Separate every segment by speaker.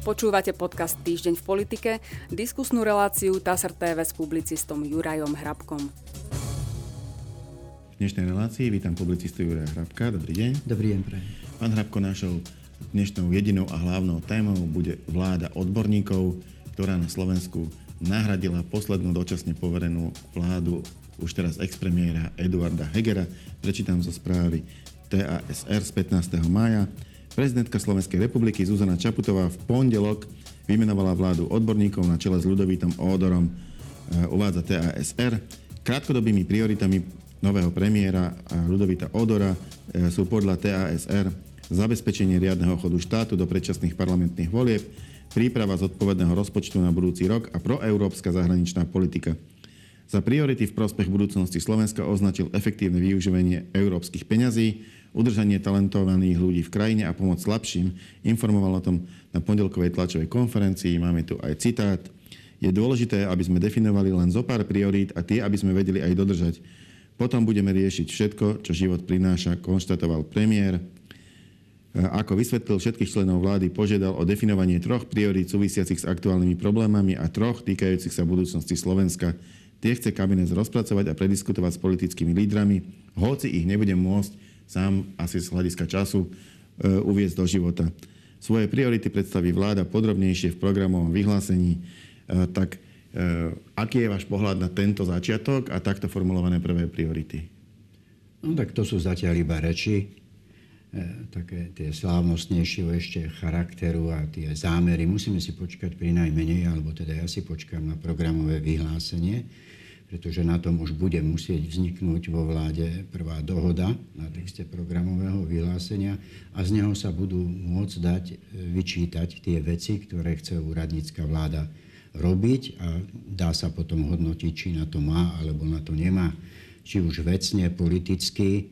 Speaker 1: Počúvate podcast Týždeň v politike, diskusnú reláciu TASR TV s publicistom Jurajom Hrabkom.
Speaker 2: V dnešnej relácii vítam publicistu Juraja Hrabka. Dobrý deň.
Speaker 3: Dobrý deň, prajem.
Speaker 2: Pán Hrabko, našou dnešnou jedinou a hlavnou témou bude vláda odborníkov, ktorá na Slovensku nahradila poslednú dočasne poverenú vládu už teraz expremiéra Eduarda Hegera. Prečítam zo správy TASR z 15. mája. Prezidentka Slovenskej republiky Zuzana Čaputová v pondelok vymenovala vládu odborníkov na čele s Ľudovítom Ódorom, e, uvádza TASR. Krátkodobými prioritami nového premiéra Ľudovita Odora e, sú podľa TASR zabezpečenie riadneho chodu štátu do predčasných parlamentných volieb, príprava zodpovedného rozpočtu na budúci rok a proeurópska zahraničná politika. Za priority v prospech budúcnosti Slovenska označil efektívne využívanie európskych peňazí, udržanie talentovaných ľudí v krajine a pomoc slabším. Informoval o tom na pondelkovej tlačovej konferencii. Máme tu aj citát. Je dôležité, aby sme definovali len zo pár priorít a tie, aby sme vedeli aj dodržať. Potom budeme riešiť všetko, čo život prináša, konštatoval premiér. Ako vysvetlil všetkých členov vlády, požiadal o definovanie troch priorít súvisiacich s aktuálnymi problémami a troch týkajúcich sa budúcnosti Slovenska. Tie chce kabinet rozpracovať a prediskutovať s politickými lídrami, hoci ich nebudem môcť sám asi z hľadiska času e, uviezť do života. Svoje priority predstaví vláda podrobnejšie v programovom vyhlásení. E, tak e, aký je váš pohľad na tento začiatok a takto formulované prvé priority?
Speaker 3: No tak to sú zatiaľ iba reči, také tie slávnostnejšie ešte charakteru a tie zámery. Musíme si počkať pri najmenej, alebo teda ja si počkám na programové vyhlásenie pretože na tom už bude musieť vzniknúť vo vláde prvá dohoda na texte programového vyhlásenia a z neho sa budú môcť dať e, vyčítať tie veci, ktoré chce úradnícka vláda robiť a dá sa potom hodnotiť, či na to má alebo na to nemá. Či už vecne, politicky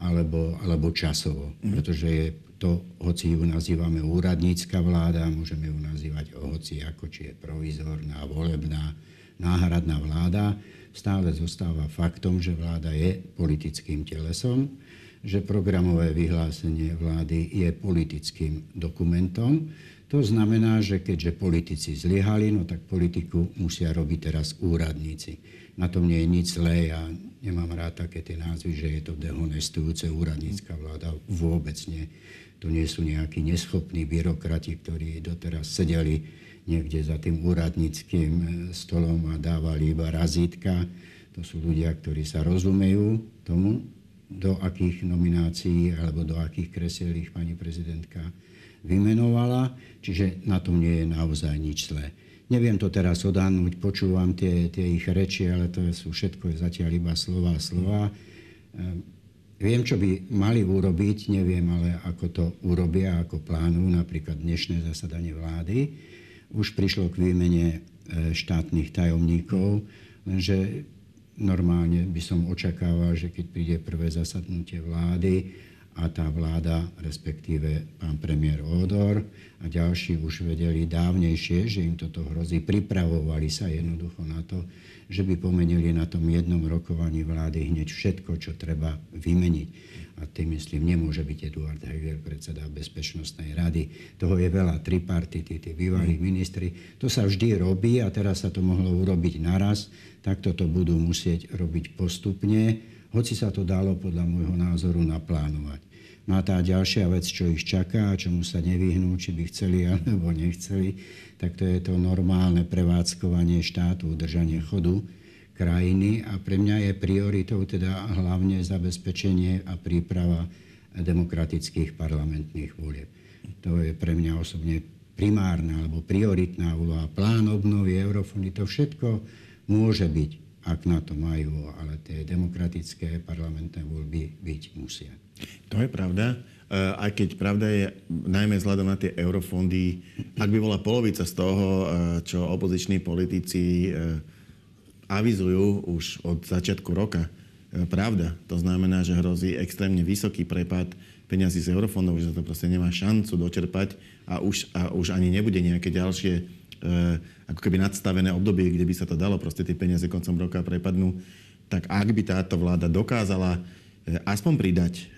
Speaker 3: alebo, alebo časovo. Mm. Pretože je to, hoci ju nazývame úradnícka vláda, môžeme ju nazývať hoci ako, či je provizorná, volebná, náhradná vláda, stále zostáva faktom, že vláda je politickým telesom, že programové vyhlásenie vlády je politickým dokumentom. To znamená, že keďže politici zlyhali, no tak politiku musia robiť teraz úradníci. Na tom nie je nič zlé. Ja nemám rád také tie názvy, že je to dehonestujúce úradnícka vláda. Vôbec nie. To nie sú nejakí neschopní byrokrati, ktorí doteraz sedeli niekde za tým úradníckým e, stolom a dávali iba razítka. To sú ľudia, ktorí sa rozumejú tomu, do akých nominácií alebo do akých kresiel ich pani prezidentka vymenovala. Čiže na tom nie je naozaj nič zlé. Neviem to teraz odhadnúť, počúvam tie, tie ich reči, ale to sú všetko zatiaľ iba slova a slova. E, viem, čo by mali urobiť, neviem ale, ako to urobia, ako plánujú, napríklad dnešné zasadanie vlády už prišlo k výmene e, štátnych tajomníkov, lenže normálne by som očakával, že keď príde prvé zasadnutie vlády a tá vláda, respektíve pán premiér Odor a ďalší už vedeli dávnejšie, že im toto hrozí, pripravovali sa jednoducho na to, že by pomenili na tom jednom rokovaní vlády hneď všetko, čo treba vymeniť a tým myslím nemôže byť Eduard Heger predseda Bezpečnostnej rady. Toho je veľa, tripartity, tí bývalí mm. ministri. To sa vždy robí a teraz sa to mohlo urobiť naraz. Takto to budú musieť robiť postupne, hoci sa to dalo podľa môjho názoru naplánovať. No a tá ďalšia vec, čo ich čaká čomu sa nevyhnú, či by chceli alebo nechceli, tak to je to normálne prevádzkovanie štátu, udržanie chodu krajiny a pre mňa je prioritou teda hlavne zabezpečenie a príprava demokratických parlamentných volieb. To je pre mňa osobne primárna alebo prioritná úloha. Plán obnovy, eurofondy, to všetko môže byť, ak na to majú, ale tie demokratické parlamentné voľby byť musia.
Speaker 2: To je pravda. E, aj keď pravda je, najmä vzhľadom na tie eurofondy, ak by bola polovica z toho, e, čo opoziční politici e, avizujú už od začiatku roka. Pravda. To znamená, že hrozí extrémne vysoký prepad peniazí z eurofondov, že to proste nemá šancu dočerpať a už, a už ani nebude nejaké ďalšie ako keby nadstavené obdobie, kde by sa to dalo, proste tie peniaze koncom roka prepadnú. Tak ak by táto vláda dokázala aspoň pridať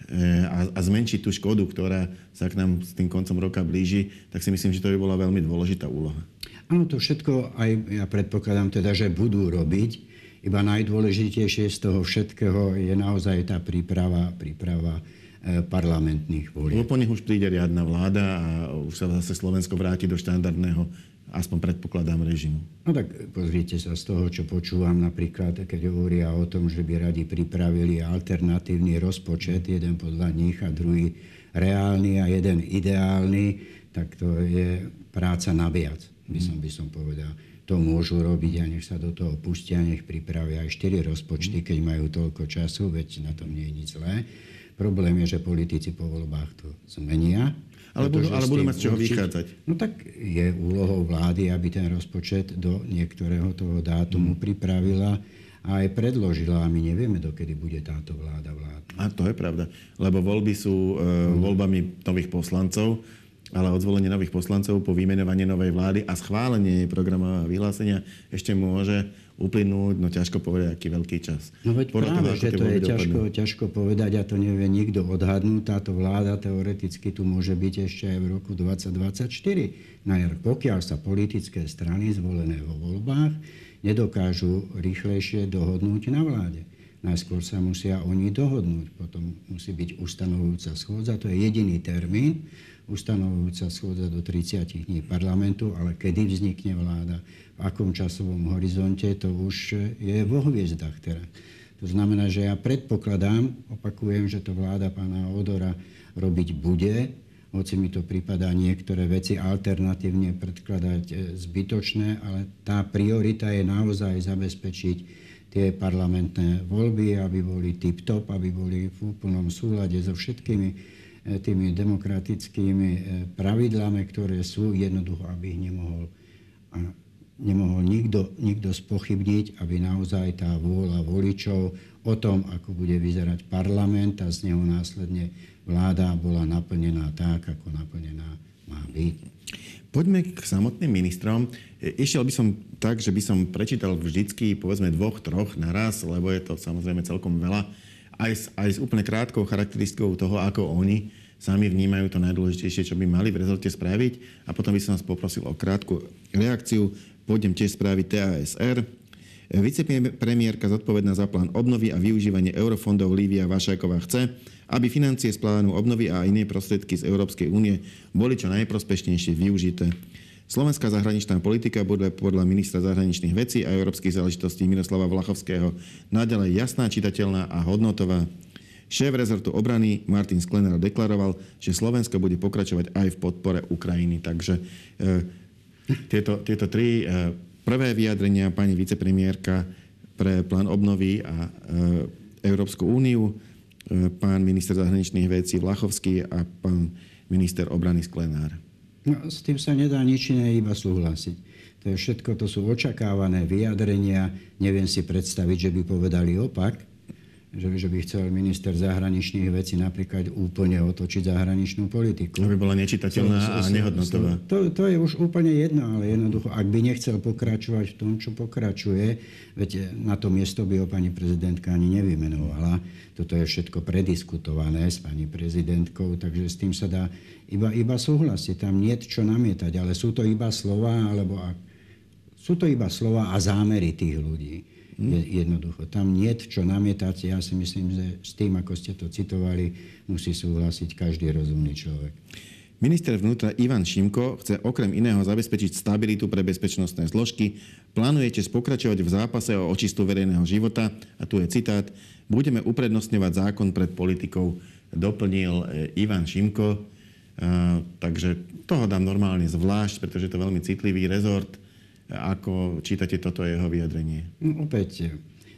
Speaker 2: a, a zmenšiť tú škodu, ktorá sa k nám s tým koncom roka blíži, tak si myslím, že to by bola veľmi dôležitá úloha.
Speaker 3: Áno, to všetko aj ja predpokladám teda, že budú robiť. Iba najdôležitejšie z toho všetkého je naozaj tá príprava, príprava parlamentných volieb.
Speaker 2: Po nich už príde riadna vláda a už sa zase Slovensko vráti do štandardného aspoň predpokladám režimu.
Speaker 3: No tak pozrite sa z toho, čo počúvam napríklad, keď hovoria o tom, že by radi pripravili alternatívny rozpočet, jeden podľa nich a druhý reálny a jeden ideálny, tak to je práca naviac by som, by som povedal. To môžu robiť a nech sa do toho pustia, nech pripravia aj 4 rozpočty, keď majú toľko času, veď na tom nie je nič zlé. Problém je, že politici po voľbách to zmenia.
Speaker 2: Ale budú, ale budú mať z čoho vychádzať.
Speaker 3: No tak je úlohou vlády, aby ten rozpočet do niektorého toho dátumu hmm. pripravila a aj predložila a my nevieme, dokedy bude táto vláda vládnuť.
Speaker 2: A to je pravda, lebo voľby sú e, hmm. voľbami nových poslancov ale odzvolenie nových poslancov po vymenovanie novej vlády a schválenie programového vyhlásenia ešte môže uplynúť, no ťažko povedať, aký veľký čas.
Speaker 3: No veď Podľa práve, toho, že to je ťažko, ťažko povedať a to nevie nikto odhadnúť. Táto vláda teoreticky tu môže byť ešte aj v roku 2024 na jar, pokiaľ sa politické strany zvolené vo voľbách nedokážu rýchlejšie dohodnúť na vláde. Najskôr sa musia oni dohodnúť, potom musí byť ustanovujúca schôdza, to je jediný termín, ustanovujúca schôdza do 30 dní parlamentu, ale kedy vznikne vláda, v akom časovom horizonte, to už je vo hviezdach teraz. To znamená, že ja predpokladám, opakujem, že to vláda pána Odora robiť bude, hoci mi to prípada niektoré veci alternatívne predkladať e, zbytočné, ale tá priorita je naozaj zabezpečiť tie parlamentné voľby, aby boli tip-top, aby boli v úplnom súlade so všetkými E, tými demokratickými e, pravidlami, ktoré sú, jednoducho, aby ich nemohol, nemohol nikto, nikto spochybniť, aby naozaj tá vôľa voličov o tom, ako bude vyzerať parlament a z neho následne vláda bola naplnená tak, ako naplnená má byť.
Speaker 2: Poďme k samotným ministrom. E, išiel by som tak, že by som prečítal vždycky povedzme dvoch, troch naraz, lebo je to samozrejme celkom veľa aj s, aj s úplne krátkou charakteristikou toho, ako oni sami vnímajú to najdôležitejšie, čo by mali v rezorte spraviť. A potom by som vás poprosil o krátku reakciu. Pôjdem tiež spraviť TASR. Vicepremiérka zodpovedná za plán obnovy a využívanie eurofondov Lívia Vašáková chce, aby financie z plánu obnovy a iné prostriedky z Európskej únie boli čo najprospešnejšie využité. Slovenská zahraničná politika bude podľa ministra zahraničných vecí a európskych záležitostí Miroslava Vlachovského naďalej jasná, čitateľná a hodnotová. Šéf rezortu obrany Martin Sklenar deklaroval, že Slovensko bude pokračovať aj v podpore Ukrajiny. Takže e, tieto, tieto tri e, prvé vyjadrenia pani vicepremiérka pre plán obnovy a e, Európsku úniu, pán minister zahraničných vecí Vlachovský a pán minister obrany Sklenár.
Speaker 3: No, s tým sa nedá nič iné, iba súhlasiť. To je všetko, to sú očakávané vyjadrenia. Neviem si predstaviť, že by povedali opak, že, že by chcel minister zahraničných vecí napríklad úplne otočiť zahraničnú politiku.
Speaker 2: Aby bola nečitateľná a nehodnotová.
Speaker 3: To, to je už úplne jedno, ale jednoducho, ak by nechcel pokračovať v tom, čo pokračuje, veď na to miesto by ho pani prezidentka ani nevymenovala. Toto je všetko prediskutované s pani prezidentkou, takže s tým sa dá iba, iba súhlasiť. Tam nie čo namietať, ale sú to iba slova, alebo ak, sú to iba slova a zámery tých ľudí. Jednoducho. Tam nie čo namietať. Ja si myslím, že s tým, ako ste to citovali, musí súhlasiť každý rozumný človek.
Speaker 2: Minister vnútra Ivan Šimko chce okrem iného zabezpečiť stabilitu pre bezpečnostné zložky. Plánujete spokračovať v zápase o očistu verejného života. A tu je citát. Budeme uprednostňovať zákon pred politikou, doplnil e, Ivan Šimko. A, takže toho dám normálne zvlášť, pretože to je veľmi citlivý rezort ako čítate toto jeho vyjadrenie?
Speaker 3: No, opäť,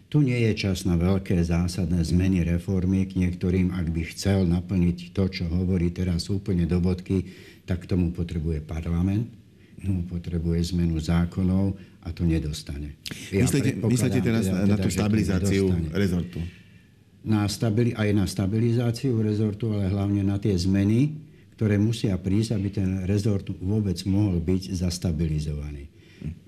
Speaker 3: tu nie je čas na veľké zásadné zmeny reformy. K niektorým, ak by chcel naplniť to, čo hovorí teraz úplne do bodky, tak tomu potrebuje parlament, tomu potrebuje zmenu zákonov a to nedostane.
Speaker 2: Ja myslíte, myslíte teraz teda, na tú stabilizáciu rezortu?
Speaker 3: Na stabili, aj na stabilizáciu rezortu, ale hlavne na tie zmeny, ktoré musia prísť, aby ten rezort vôbec mohol byť zastabilizovaný.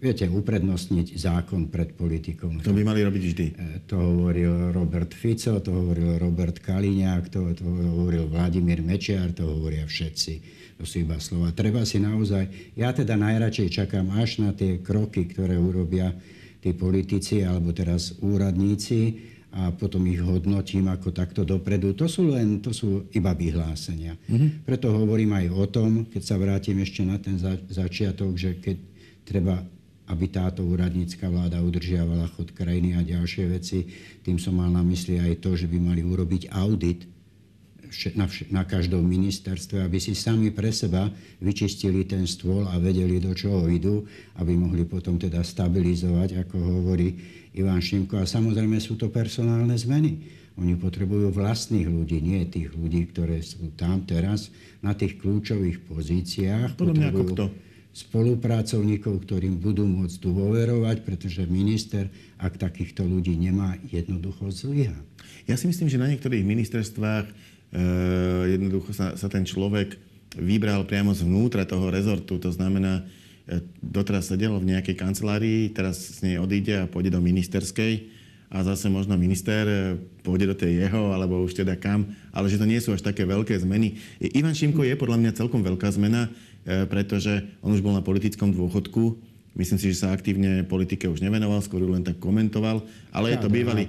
Speaker 3: Viete, uprednostniť zákon pred politikou.
Speaker 2: To by mali robiť vždy.
Speaker 3: To hovoril Robert Fico, to hovoril Robert Kaliňák, to, to hovoril Vladimír Mečiar, to hovoria všetci. To sú iba slova. Treba si naozaj... Ja teda najradšej čakám až na tie kroky, ktoré urobia tí politici alebo teraz úradníci a potom ich hodnotím ako takto dopredu. To sú len, to sú iba vyhlásenia. Mm-hmm. Preto hovorím aj o tom, keď sa vrátim ešte na ten za, začiatok, že keď treba, aby táto úradnícka vláda udržiavala chod krajiny a ďalšie veci, tým som mal na mysli aj to, že by mali urobiť audit na, na každom ministerstve, aby si sami pre seba vyčistili ten stôl a vedeli, do čoho idú, aby mohli potom teda stabilizovať, ako hovorí Ivan Šimko. A samozrejme sú to personálne zmeny. Oni potrebujú vlastných ľudí, nie tých ľudí, ktoré sú tam teraz na tých kľúčových pozíciách.
Speaker 2: Podľa ako kto?
Speaker 3: Spolupracovníkov, ktorým budú môcť dôverovať, pretože minister, ak takýchto ľudí nemá, jednoducho zlyha.
Speaker 2: Ja si myslím, že na niektorých ministerstvách e, jednoducho sa, sa ten človek vybral priamo zvnútra toho rezortu. To znamená, E, doteraz sedel v nejakej kancelárii, teraz z nej odíde a pôjde do ministerskej a zase možno minister e, pôjde do tej jeho, alebo už teda kam, ale že to nie sú až také veľké zmeny. Ivan Šimko je podľa mňa celkom veľká zmena, pretože on už bol na politickom dôchodku, Myslím si, že sa aktívne politike už nevenoval, skôr len tak komentoval, ale KDH je to bývalý...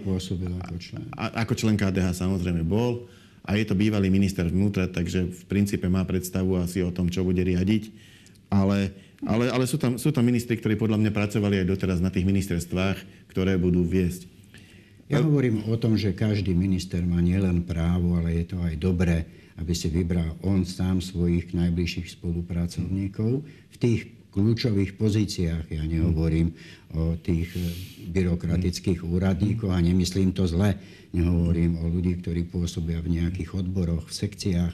Speaker 3: ako člen.
Speaker 2: A, ako člen KDH samozrejme bol a je to bývalý minister vnútra, takže v princípe má predstavu asi o tom, čo bude riadiť. Ale ale, ale sú, tam, sú tam ministri, ktorí podľa mňa pracovali aj doteraz na tých ministerstvách, ktoré budú viesť.
Speaker 3: Ja hovorím o tom, že každý minister má nielen právo, ale je to aj dobré, aby si vybral on sám svojich najbližších spolupracovníkov v tých kľúčových pozíciách. Ja nehovorím o tých eh, byrokratických úradníkoch a nemyslím to zle. Nehovorím o ľudí, ktorí pôsobia v nejakých odboroch, v sekciách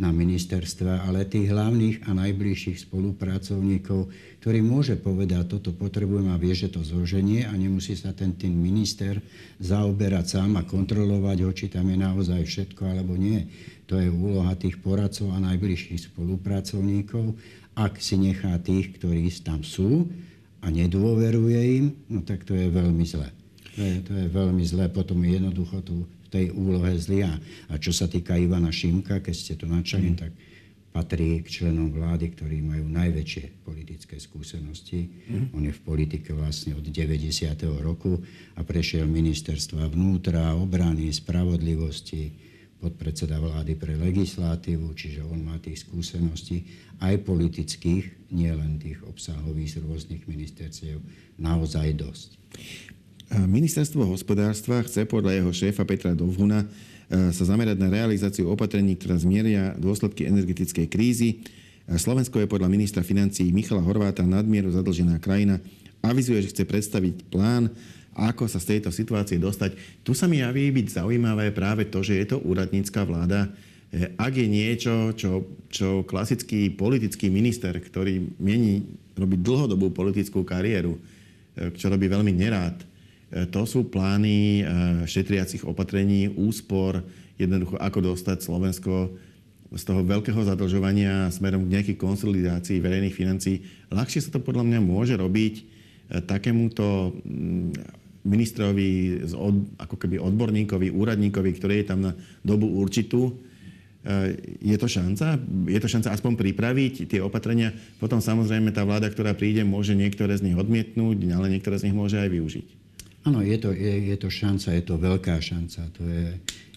Speaker 3: na ministerstva, ale tých hlavných a najbližších spolupracovníkov, ktorý môže povedať, toto potrebujem a vie, že to zloženie a nemusí sa ten, ten minister zaoberať sám a kontrolovať ho, či tam je naozaj všetko alebo nie. To je úloha tých poradcov a najbližších spolupracovníkov. Ak si nechá tých, ktorí tam sú a nedôveruje im, no tak to je veľmi zlé. To je, to je veľmi zlé. Potom jednoducho tú tej úlohe zlia. A čo sa týka Ivana Šimka, keď ste to načali, mm. tak patrí k členom vlády, ktorí majú najväčšie politické skúsenosti. Mm. On je v politike vlastne od 90. roku a prešiel ministerstva vnútra, obrany, spravodlivosti, podpredseda vlády pre legislatívu, čiže on má tých skúseností aj politických, nielen tých obsahových z rôznych ministerstiev, naozaj dosť.
Speaker 2: Ministerstvo hospodárstva chce podľa jeho šéfa Petra Dovhuna e, sa zamerať na realizáciu opatrení, ktorá zmieria dôsledky energetickej krízy. E, Slovensko je podľa ministra financí Michala Horváta nadmieru zadlžená krajina. Avizuje, že chce predstaviť plán, ako sa z tejto situácie dostať. Tu sa mi javí byť zaujímavé práve to, že je to úradnícka vláda. E, ak je niečo, čo, čo klasický politický minister, ktorý mieni robiť dlhodobú politickú kariéru, čo robí veľmi nerád, to sú plány e, šetriacich opatrení, úspor, jednoducho ako dostať Slovensko z toho veľkého zadlžovania smerom k nejakej konsolidácii verejných financií. Ľahšie sa to podľa mňa môže robiť e, takémuto mm, ministrovi, ako keby odborníkovi, úradníkovi, ktorý je tam na dobu určitú. Je to šanca? Je to šanca aspoň pripraviť tie opatrenia? Potom samozrejme tá vláda, ktorá príde, môže niektoré z nich odmietnúť, ale niektoré z nich môže aj využiť.
Speaker 3: Áno, je to, je, je to šanca, je to veľká šanca. To je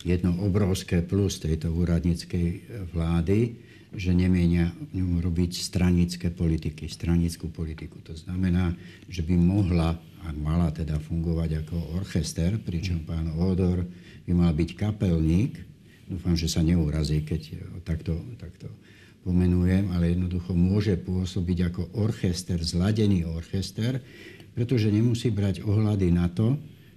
Speaker 3: jedno obrovské plus tejto úradníckej vlády, že nemienia v ňom robiť stranické politiky, stranickú politiku. To znamená, že by mohla, ak mala teda fungovať ako orchester, pričom pán Odor by mal byť kapelník, dúfam, že sa neurazí, keď takto, takto pomenujem, ale jednoducho môže pôsobiť ako orchester, zladený orchester, pretože nemusí brať ohľady na to,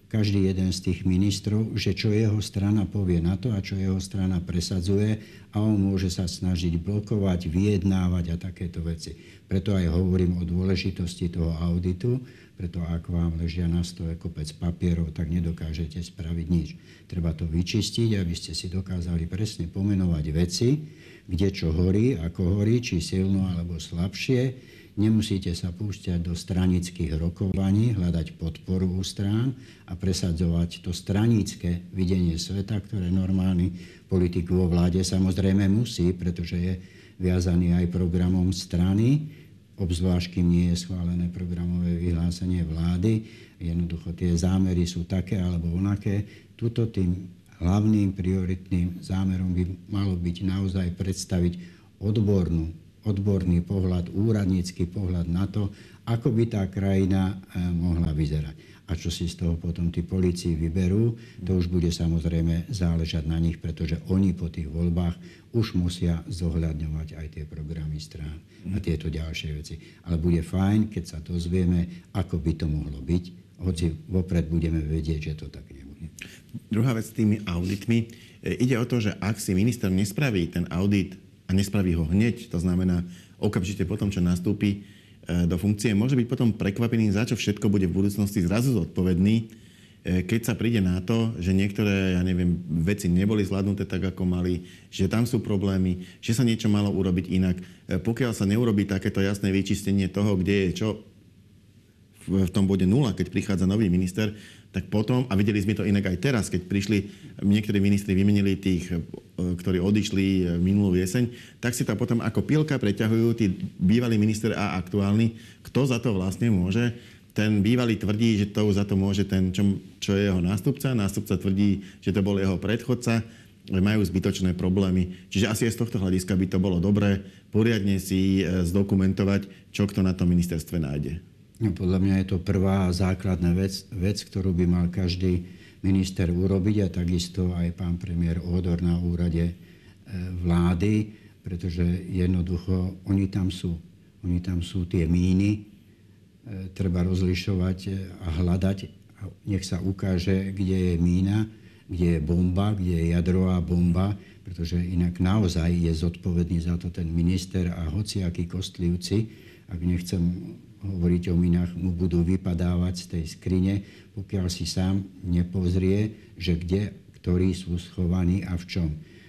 Speaker 3: každý jeden z tých ministrov, že čo jeho strana povie na to a čo jeho strana presadzuje a on môže sa snažiť blokovať, vyjednávať a takéto veci. Preto aj hovorím o dôležitosti toho auditu, preto ak vám ležia na stole kopec papierov, tak nedokážete spraviť nič. Treba to vyčistiť, aby ste si dokázali presne pomenovať veci, kde čo horí, ako horí, či silno alebo slabšie. Nemusíte sa púšťať do stranických rokovaní, hľadať podporu u strán a presadzovať to stranické videnie sveta, ktoré normálny politik vo vláde samozrejme musí, pretože je viazaný aj programom strany, obzvlášť kým nie je schválené programové vyhlásenie vlády. Jednoducho tie zámery sú také alebo onaké. Tuto tým hlavným prioritným zámerom by malo byť naozaj predstaviť odbornú, odborný pohľad, úradnícky pohľad na to, ako by tá krajina eh, mohla vyzerať. A čo si z toho potom tí policii vyberú, to už bude samozrejme záležať na nich, pretože oni po tých voľbách už musia zohľadňovať aj tie programy strán a tieto ďalšie veci. Ale bude fajn, keď sa dozvieme, ako by to mohlo byť, hoci vopred budeme vedieť, že to tak nebude.
Speaker 2: Druhá vec s tými auditmi. E, ide o to, že ak si minister nespraví ten audit a nespraví ho hneď, to znamená okamžite potom, čo nastúpi e, do funkcie, môže byť potom prekvapený, za čo všetko bude v budúcnosti zrazu zodpovedný, e, keď sa príde na to, že niektoré, ja neviem, veci neboli zvládnuté tak, ako mali, že tam sú problémy, že sa niečo malo urobiť inak. Pokiaľ sa neurobí takéto jasné vyčistenie toho, kde je čo v tom bode nula, keď prichádza nový minister, tak potom, a videli sme to inak aj teraz, keď prišli, niektorí ministri vymenili tých, e, ktorí odišli e, minulú jeseň, tak si to potom ako pilka preťahujú tí bývalí minister a aktuálny, kto za to vlastne môže. Ten bývalý tvrdí, že to za to môže ten, čo, čo je jeho nástupca. Nástupca tvrdí, že to bol jeho predchodca majú zbytočné problémy. Čiže asi aj z tohto hľadiska by to bolo dobré poriadne si e, zdokumentovať, čo kto na tom ministerstve nájde.
Speaker 3: No, podľa mňa je to prvá základná vec, vec, ktorú by mal každý minister urobiť a takisto aj pán premiér Odor na úrade e, vlády, pretože jednoducho oni tam sú. Oni tam sú tie míny, e, treba rozlišovať a hľadať. Nech sa ukáže, kde je mína, kde je bomba, kde je jadrová bomba, pretože inak naozaj je zodpovedný za to ten minister a hociakí kostlivci, ak nechcem hovoriť o minách, mu budú vypadávať z tej skrine, pokiaľ si sám nepozrie, že kde, ktorí sú schovaní a v čom.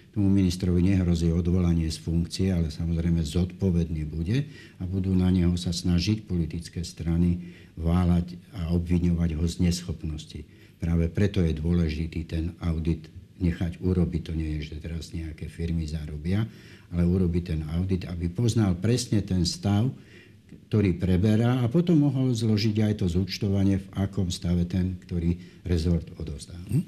Speaker 3: Tomu ministrovi nehrozí odvolanie z funkcie, ale samozrejme zodpovedný bude a budú na neho sa snažiť politické strany váľať a obviňovať ho z neschopnosti. Práve preto je dôležitý ten audit nechať urobiť. To nie je, že teraz nejaké firmy zarobia, ale urobiť ten audit, aby poznal presne ten stav, ktorý preberá a potom mohol zložiť aj to zúčtovanie, v akom stave ten, ktorý rezort odovzdá. Hm?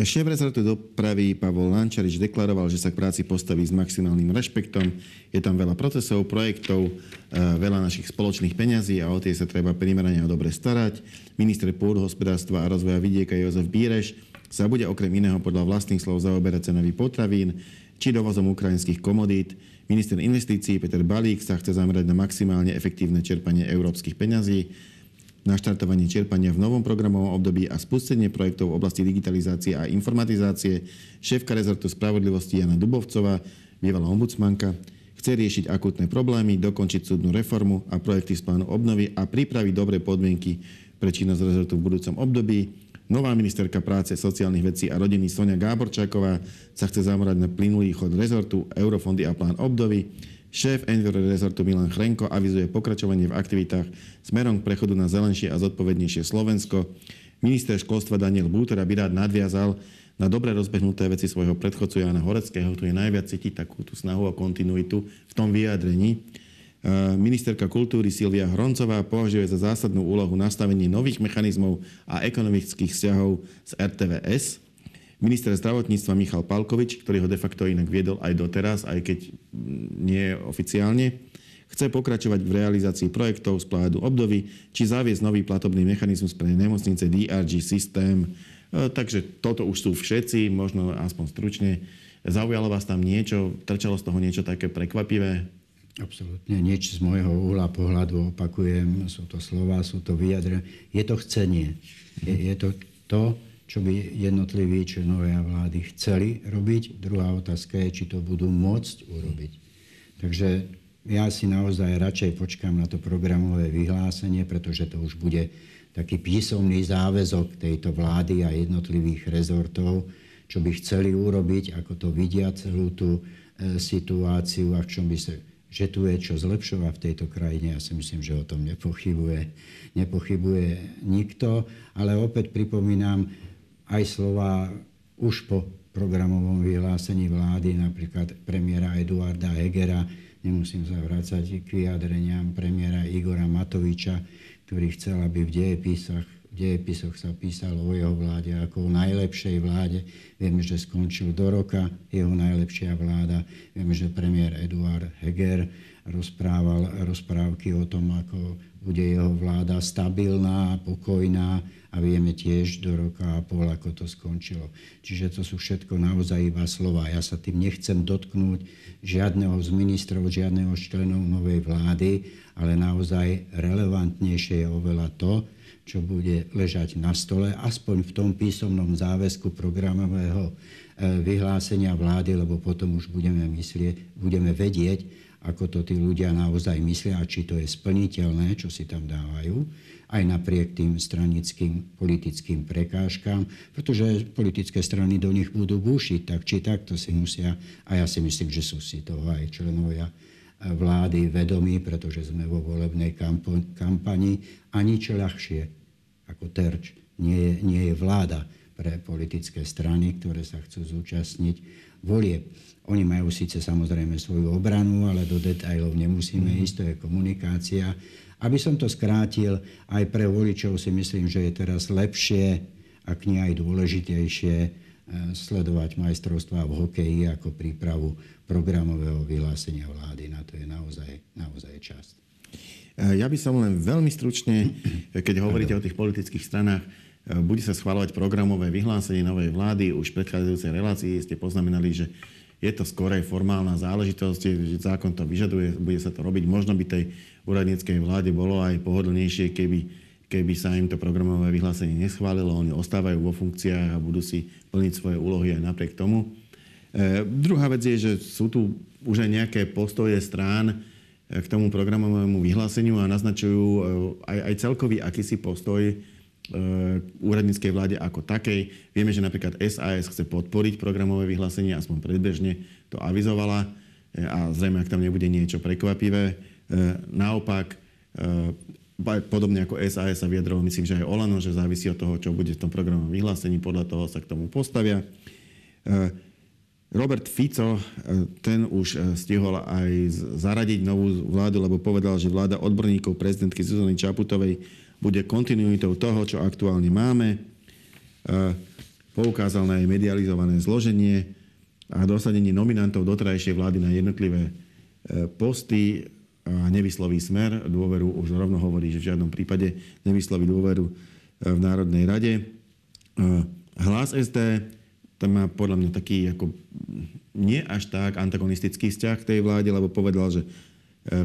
Speaker 2: Šéf rezortu dopravy Pavol Lančarič deklaroval, že sa k práci postaví s maximálnym rešpektom. Je tam veľa procesov, projektov, e, veľa našich spoločných peňazí a o tie sa treba primerane a dobre starať. Minister pôdohospodárstva a rozvoja vidieka Jozef Bíreš sa bude okrem iného podľa vlastných slov zaoberať cenový potravín či dovozom ukrajinských komodít. Minister investícií Peter Balík sa chce zamerať na maximálne efektívne čerpanie európskych peňazí, naštartovanie čerpania v novom programovom období a spustenie projektov v oblasti digitalizácie a informatizácie. Šéfka rezortu spravodlivosti Jana Dubovcová, bývalá ombudsmanka, chce riešiť akutné problémy, dokončiť súdnu reformu a projekty z plánu obnovy a pripraviť dobré podmienky pre činnosť rezortu v budúcom období. Nová ministerka práce, sociálnych vecí a rodiny Sonia Gáborčáková sa chce zamerať na plynulý chod rezortu, eurofondy a plán obdovy. Šéf Enviro rezortu Milan Chrenko avizuje pokračovanie v aktivitách smerom k prechodu na zelenšie a zodpovednejšie Slovensko. Minister školstva Daniel Búter by rád nadviazal na dobre rozbehnuté veci svojho predchodcu Jana Horeckého. Tu je najviac cítiť takú tú snahu a kontinuitu v tom vyjadrení. Ministerka kultúry Silvia Hroncová považuje za zásadnú úlohu nastavenie nových mechanizmov a ekonomických vzťahov z RTVS. Minister zdravotníctva Michal Palkovič, ktorý ho de facto inak viedol aj doteraz, aj keď nie oficiálne, chce pokračovať v realizácii projektov z pládu obdovy, či zaviesť nový platobný mechanizmus pre nemocnice DRG systém. E, takže toto už sú všetci, možno aspoň stručne. Zaujalo vás tam niečo, trčalo z toho niečo také prekvapivé?
Speaker 3: Absolutne nič z môjho uhla pohľadu, opakujem, sú to slova, sú to vyjadre. Je to chcenie. Je, je to to, čo by jednotliví členovia vlády chceli robiť. Druhá otázka je, či to budú môcť urobiť. Takže ja si naozaj radšej počkám na to programové vyhlásenie, pretože to už bude taký písomný záväzok tejto vlády a jednotlivých rezortov, čo by chceli urobiť, ako to vidia celú tú situáciu a v čom by sa že tu je čo zlepšovať v tejto krajine. Ja si myslím, že o tom nepochybuje, nepochybuje nikto. Ale opäť pripomínam aj slova už po programovom vyhlásení vlády, napríklad premiéra Eduarda Hegera, nemusím sa vrácať k vyjadreniam premiéra Igora Matoviča, ktorý chcel, aby v dejepisoch, v dejepisoch sa písalo o jeho vláde ako o najlepšej vláde. Vieme, že skončil do roka jeho najlepšia vláda. Vieme, že premiér Eduard Heger rozprával rozprávky o tom, ako bude jeho vláda stabilná, pokojná a vieme tiež do roka a pol, ako to skončilo. Čiže to sú všetko naozaj iba slova. Ja sa tým nechcem dotknúť žiadneho z ministrov, žiadneho z členov novej vlády, ale naozaj relevantnejšie je oveľa to, čo bude ležať na stole, aspoň v tom písomnom záväzku programového eh, vyhlásenia vlády, lebo potom už budeme, myslieť, budeme vedieť, ako to tí ľudia naozaj myslia a či to je splniteľné, čo si tam dávajú, aj napriek tým stranickým politickým prekážkám, pretože politické strany do nich budú búšiť, tak či tak to si musia, a ja si myslím, že sú si toho aj členovia vlády vedomí, pretože sme vo volebnej kampani a nič ľahšie ako terč nie je, nie je vláda pre politické strany, ktoré sa chcú zúčastniť volieb. Oni majú síce samozrejme svoju obranu, ale do detajlov nemusíme mm. ísť, to je komunikácia. Aby som to skrátil, aj pre voličov si myslím, že je teraz lepšie, ak nie aj dôležitejšie, e, sledovať majstrovstvá v hokeji ako prípravu programového vyhlásenia vlády. Na to je naozaj, naozaj čas.
Speaker 2: E, ja by som len veľmi stručne, keď hovoríte o tých politických stranách, e, bude sa schváľovať programové vyhlásenie novej vlády. Už v predchádzajúcej relácii ste poznamenali, že je to skorej formálna záležitosť, že zákon to vyžaduje, bude sa to robiť. Možno by tej úradníckej vláde bolo aj pohodlnejšie, keby, keby sa im to programové vyhlásenie neschválilo. Oni ostávajú vo funkciách a budú si plniť svoje úlohy aj napriek tomu. E, druhá vec je, že sú tu už aj nejaké postoje strán k tomu programovému vyhláseniu a naznačujú e, aj, aj celkový akýsi postoj Eh, úradníckej vláde ako takej. Vieme, že napríklad SAS chce podporiť programové vyhlásenie, aspoň predbežne to avizovala eh, a zrejme, ak tam nebude niečo prekvapivé. Naopak, podobne ako SAS sa vyjadroval, myslím, že aj Olano, že závisí od toho, čo bude v tom programovom vyhlásení, podľa toho sa k tomu postavia. Robert Fico, ten už stihol aj zaradiť novú vládu, lebo povedal, že vláda odborníkov prezidentky Zuzany Čaputovej bude kontinuitou toho, čo aktuálne máme. Poukázal na jej medializované zloženie a dosadenie nominantov dotrajšej vlády na jednotlivé e, posty a nevysloví smer. Dôveru už rovno hovorí, že v žiadnom prípade nevysloví dôveru e, v Národnej rade. E, hlas SD, tam má podľa mňa taký ako nie až tak antagonistický vzťah k tej vláde, lebo povedal, že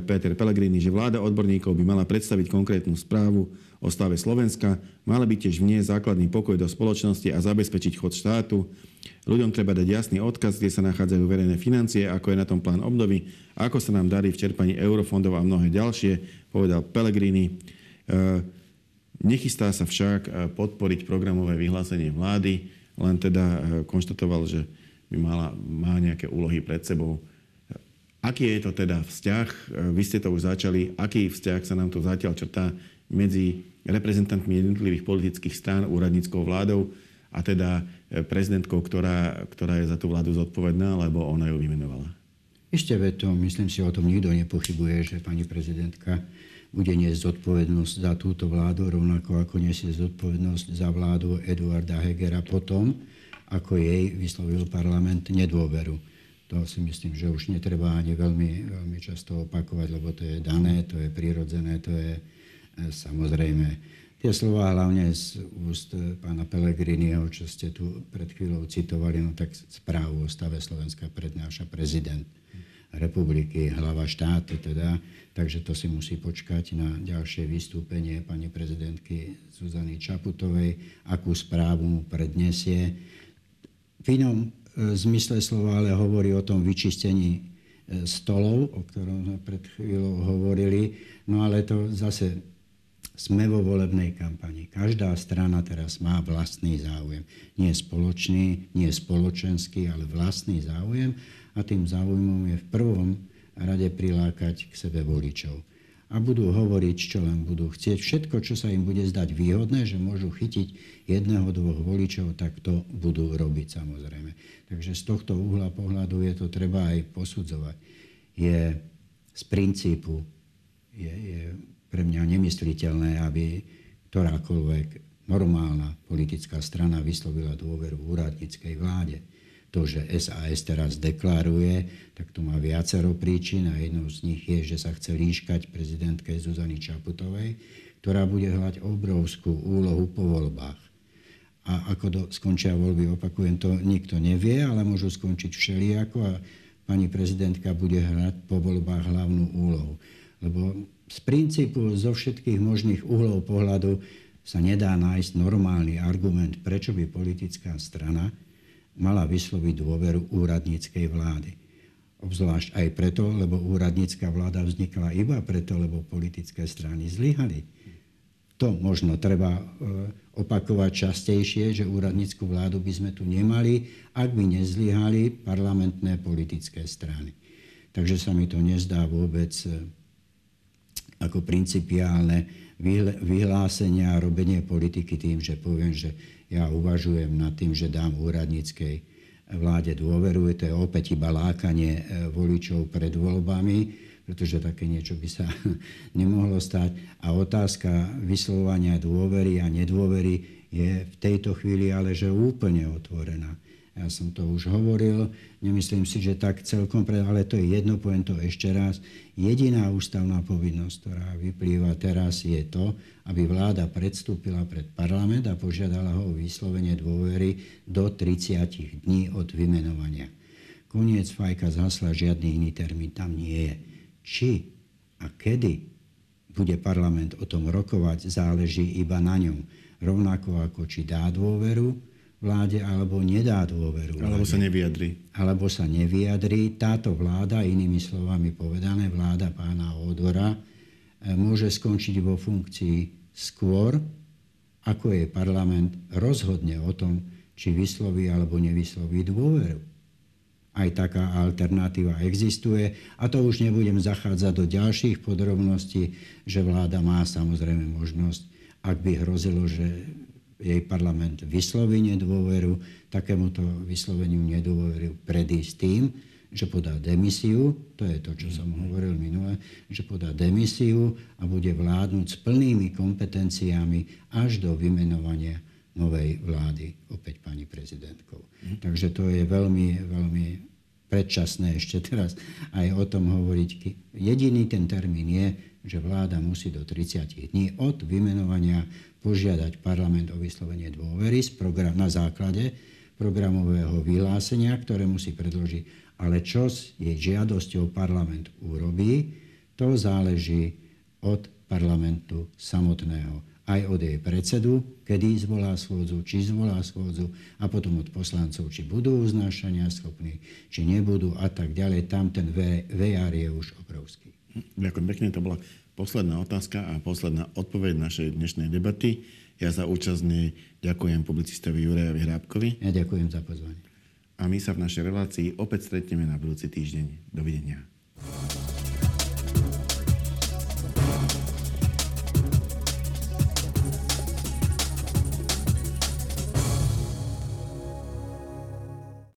Speaker 2: Peter Pellegrini, že vláda odborníkov by mala predstaviť konkrétnu správu o stave Slovenska, mala by tiež vnieť základný pokoj do spoločnosti a zabezpečiť chod štátu. Ľuďom treba dať jasný odkaz, kde sa nachádzajú verejné financie, ako je na tom plán obnovy, ako sa nám darí v čerpaní eurofondov a mnohé ďalšie, povedal Pellegrini. E, nechystá sa však podporiť programové vyhlásenie vlády, len teda e, konštatoval, že by mala, má nejaké úlohy pred sebou Aký je to teda vzťah? E, vy ste to už začali. Aký vzťah sa nám tu zatiaľ črtá medzi reprezentantmi jednotlivých politických strán, úradníckou vládou a teda e, prezidentkou, ktorá, ktorá je za tú vládu zodpovedná, lebo ona ju vymenovala?
Speaker 3: Ešte veto, myslím si, o tom nikto nepochybuje, že pani prezidentka bude niesť zodpovednosť za túto vládu, rovnako ako nesie zodpovednosť za vládu Eduarda Hegera potom, ako jej vyslovil parlament nedôveru. To si myslím, že už netreba ani veľmi, veľmi často opakovať, lebo to je dané, to je prirodzené, to je e, samozrejme. Tie slova hlavne z úst pána Pelegriniho, čo ste tu pred chvíľou citovali, no tak správu o stave Slovenska prednáša prezident republiky, hlava štátu teda, takže to si musí počkať na ďalšie vystúpenie pani prezidentky Zuzany Čaputovej, akú správu mu predniesie. V inom zmysle slova, ale hovorí o tom vyčistení e, stolov, o ktorom sme pred chvíľou hovorili. No ale to zase sme vo volebnej kampani. Každá strana teraz má vlastný záujem. Nie spoločný, nie spoločenský, ale vlastný záujem. A tým záujmom je v prvom rade prilákať k sebe voličov. A budú hovoriť, čo len budú chcieť. Všetko, čo sa im bude zdať výhodné, že môžu chytiť jedného, dvoch voličov, tak to budú robiť samozrejme. Takže z tohto uhla pohľadu je to treba aj posudzovať. Je z princípu, je, je pre mňa nemysliteľné, aby ktorákoľvek normálna politická strana vyslovila dôveru úradníckej vláde to, že SAS teraz deklaruje, tak to má viacero príčin a jednou z nich je, že sa chce líškať prezidentke Zuzany Čaputovej, ktorá bude hľať obrovskú úlohu po voľbách. A ako do, skončia voľby, opakujem, to nikto nevie, ale môžu skončiť všelijako a pani prezidentka bude hrať po voľbách hlavnú úlohu. Lebo z princípu zo všetkých možných uhlov pohľadu sa nedá nájsť normálny argument, prečo by politická strana mala vysloviť dôveru úradníckej vlády. Obzvlášť aj preto, lebo úradnícka vláda vznikla iba preto, lebo politické strany zlyhali. To možno treba e, opakovať častejšie, že úradnícku vládu by sme tu nemali, ak by nezlyhali parlamentné politické strany. Takže sa mi to nezdá vôbec e, ako principiálne vyhlásenia a robenie politiky tým, že poviem, že ja uvažujem nad tým, že dám úradníckej vláde dôveru. To je opäť iba lákanie e, voličov pred voľbami, pretože také niečo by sa nemohlo stať. A otázka vyslovania dôvery a nedôvery je v tejto chvíli ale že úplne otvorená. Ja som to už hovoril, nemyslím si, že tak celkom, pre, ale to je jedno, poviem to ešte raz. Jediná ústavná povinnosť, ktorá vyplýva teraz, je to, aby vláda predstúpila pred parlament a požiadala ho o vyslovenie dôvery do 30 dní od vymenovania. Koniec fajka zhasla, žiadny iný termín tam nie je. Či a kedy bude parlament o tom rokovať, záleží iba na ňom. Rovnako ako či dá dôveru, vláde alebo nedá dôveru.
Speaker 2: Alebo sa nevyjadri.
Speaker 3: Alebo sa nevyjadri. Táto vláda, inými slovami povedané, vláda pána Odora, e, môže skončiť vo funkcii skôr, ako je parlament rozhodne o tom, či vysloví alebo nevysloví dôveru. Aj taká alternatíva existuje a to už nebudem zachádzať do ďalších podrobností, že vláda má samozrejme možnosť, ak by hrozilo, že jej parlament vysloví nedôveru, takémuto vysloveniu nedôveru predísť tým, že podá demisiu, to je to, čo som hovoril minule, že podá demisiu a bude vládnuť s plnými kompetenciami až do vymenovania novej vlády, opäť pani prezidentkou. Mm. Takže to je veľmi, veľmi predčasné ešte teraz aj o tom hovoriť. Jediný ten termín je, že vláda musí do 30 dní od vymenovania požiadať parlament o vyslovenie dôvery na základe programového vyhlásenia, ktoré musí predložiť. Ale čo s jej žiadosťou parlament urobí, to záleží od parlamentu samotného. Aj od jej predsedu, kedy zvolá schôdzu, či zvolá schôdzu a potom od poslancov, či budú uznášania schopní, či nebudú a tak ďalej. Tam ten VR je už obrovský.
Speaker 2: Ďakujem pekne, to bola posledná otázka a posledná odpoveď našej dnešnej debaty. Ja za účasť nej ďakujem publicistovi Jurajovi Hrábkovi.
Speaker 3: Ja ďakujem za pozvanie.
Speaker 2: A my sa v našej relácii opäť stretneme na budúci týždeň. Dovidenia.